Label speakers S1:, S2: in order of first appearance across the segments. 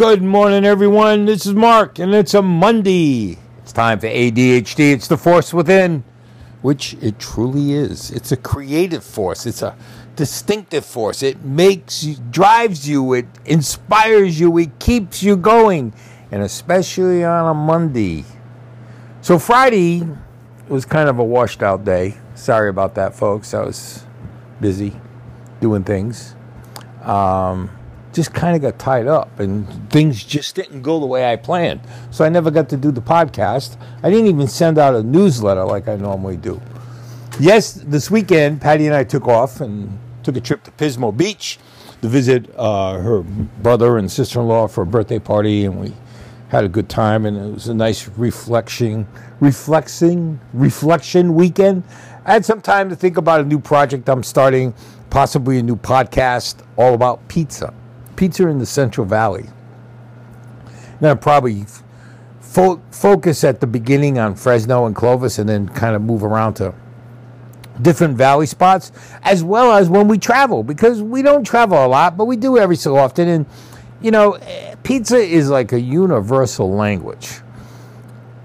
S1: Good morning, everyone. This is Mark, and it's a Monday. It's time for ADHD. It's the force within, which it truly is. It's a creative force. It's a distinctive force. It makes you, drives you, it inspires you, it keeps you going, and especially on a Monday. So Friday was kind of a washed out day. Sorry about that, folks. I was busy doing things. Um, just kind of got tied up and things just didn't go the way I planned. So I never got to do the podcast. I didn't even send out a newsletter like I normally do. Yes, this weekend, Patty and I took off and took a trip to Pismo Beach to visit uh, her brother and sister in law for a birthday party, and we had a good time. And it was a nice reflection, reflexing, reflection weekend. I had some time to think about a new project I'm starting, possibly a new podcast all about pizza, pizza in the Central Valley. Now, probably fo- focus at the beginning on Fresno and Clovis, and then kind of move around to different valley spots, as well as when we travel, because we don't travel a lot, but we do every so often. And, you know, eh, pizza is like a universal language.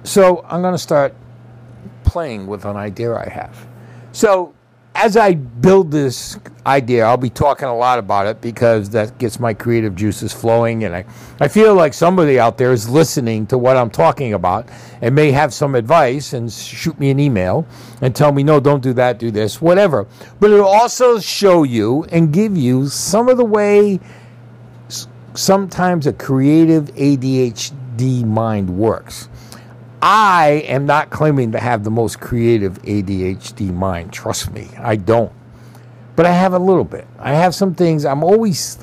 S1: So I'm going to start playing with an idea I have. So as I build this idea, I'll be talking a lot about it because that gets my creative juices flowing. And I, I feel like somebody out there is listening to what I'm talking about and may have some advice and shoot me an email and tell me, no, don't do that, do this, whatever. But it'll also show you and give you some of the way sometimes a creative ADHD mind works. I am not claiming to have the most creative ADHD mind. Trust me, I don't. But I have a little bit. I have some things I'm always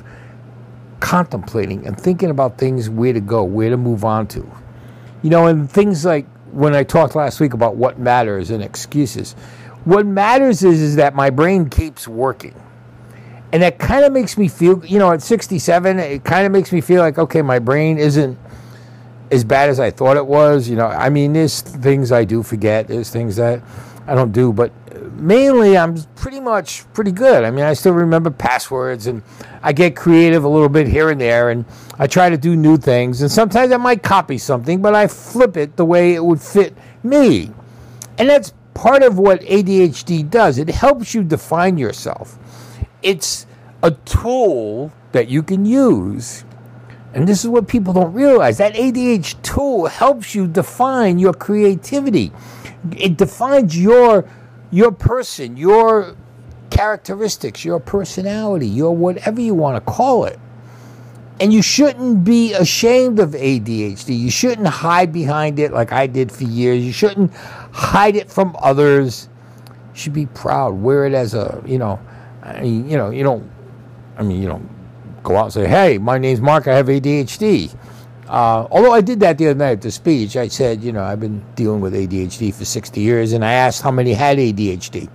S1: contemplating and thinking about things where to go, where to move on to. You know, and things like when I talked last week about what matters and excuses. What matters is, is that my brain keeps working. And that kind of makes me feel, you know, at 67, it kind of makes me feel like, okay, my brain isn't as bad as I thought it was. You know, I mean, there's things I do forget, there's things that I don't do, but mainly I'm pretty much pretty good. I mean, I still remember passwords and I get creative a little bit here and there and I try to do new things. And sometimes I might copy something, but I flip it the way it would fit me. And that's part of what ADHD does. It helps you define yourself. It's a tool that you can use and this is what people don't realize. That ADH tool helps you define your creativity. It defines your your person, your characteristics, your personality, your whatever you want to call it. And you shouldn't be ashamed of ADHD. You shouldn't hide behind it like I did for years. You shouldn't hide it from others. You should be proud. Wear it as a, you know, I mean, you know, you don't I mean, you don't go out and say, hey, my name's Mark, I have ADHD. Uh, although I did that the other night at the speech, I said, you know, I've been dealing with ADHD for 60 years, and I asked how many had ADHD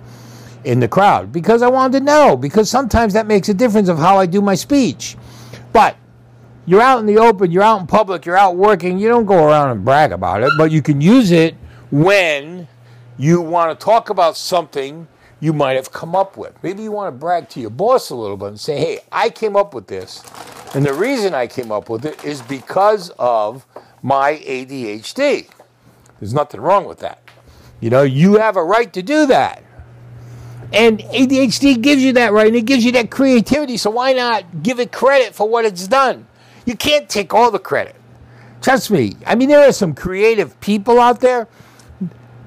S1: in the crowd because I wanted to know, because sometimes that makes a difference of how I do my speech. But you're out in the open, you're out in public, you're out working, you don't go around and brag about it, but you can use it when you want to talk about something you might have come up with. Maybe you want to brag to your boss a little bit and say, hey, I came up with this. And the reason I came up with it is because of my ADHD. There's nothing wrong with that. You know, you have a right to do that. And ADHD gives you that right and it gives you that creativity. So why not give it credit for what it's done? You can't take all the credit. Trust me. I mean, there are some creative people out there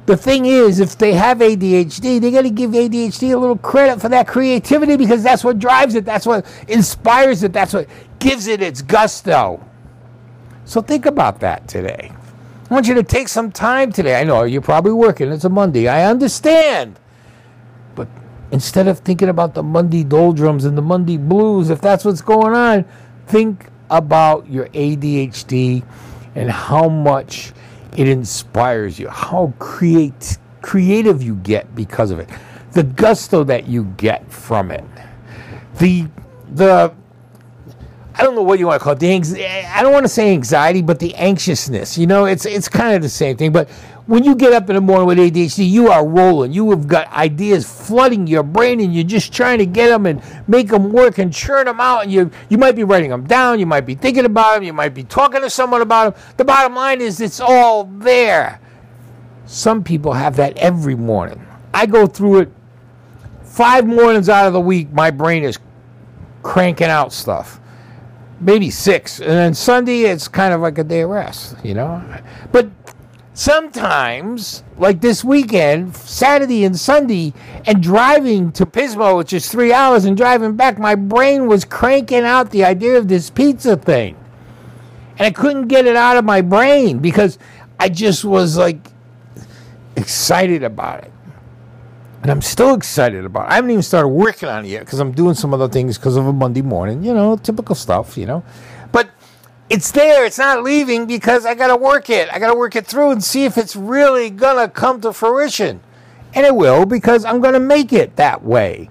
S1: the thing is, if they have ADHD, they got to give ADHD a little credit for that creativity because that's what drives it. That's what inspires it. That's what gives it its gusto. So think about that today. I want you to take some time today. I know you're probably working. It's a Monday. I understand. But instead of thinking about the Monday doldrums and the Monday blues, if that's what's going on, think about your ADHD and how much it inspires you, how create, creative you get because of it, the gusto that you get from it, the, the I don't know what you want to call it. The I don't want to say anxiety, but the anxiousness. You know, it's it's kind of the same thing. But when you get up in the morning with ADHD, you are rolling. You have got ideas flooding your brain, and you're just trying to get them and make them work and churn them out. And you you might be writing them down. You might be thinking about them. You might be talking to someone about them. The bottom line is, it's all there. Some people have that every morning. I go through it five mornings out of the week. My brain is cranking out stuff maybe six. And then Sunday, it's kind of like a day of rest, you know? But sometimes, like this weekend, Saturday and Sunday, and driving to Pismo, which is three hours, and driving back, my brain was cranking out the idea of this pizza thing. And I couldn't get it out of my brain because I just was like excited about it. And I'm still excited about it. I haven't even started working on it yet because I'm doing some other things because of a Monday morning, you know, typical stuff, you know. But it's there. It's not leaving because I got to work it. I got to work it through and see if it's really to come to fruition. And it will because I'm to make it that way.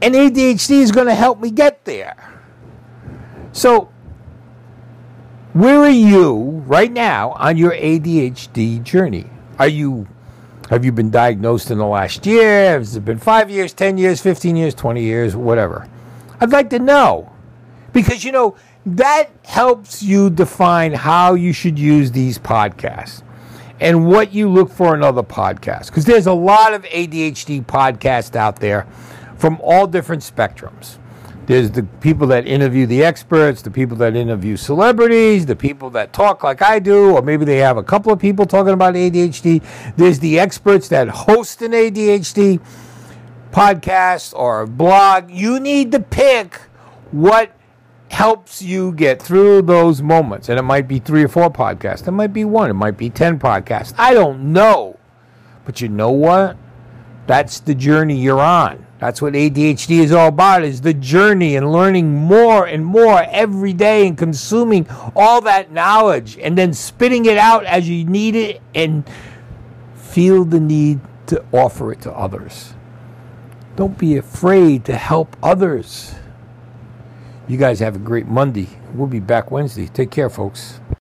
S1: And ADHD is to help me get there. So, where are you right now on your ADHD journey? Are you have you been diagnosed in the last year? Has it been five years, 10 years, 15 years, 20 years, whatever? I'd like to know. Because, you know, that helps you define how you should use these podcasts and what you look for in other podcasts. Because there's a lot of ADHD podcasts out there from all different spectrums. There's the people that interview the experts, the people that interview celebrities, the people that talk like I do, or maybe they have a couple of people talking about ADHD. There's the experts that host an ADHD podcast or blog. You need to pick what helps you get through those moments. And it might be three or four podcasts, it might be one, it might be 10 podcasts. I don't know. But you know what? That's the journey you're on. That's what ADHD is all about is the journey and learning more and more every day and consuming all that knowledge and then spitting it out as you need it and feel the need to offer it to others. Don't be afraid to help others. You guys have a great Monday. We'll be back Wednesday. Take care, folks.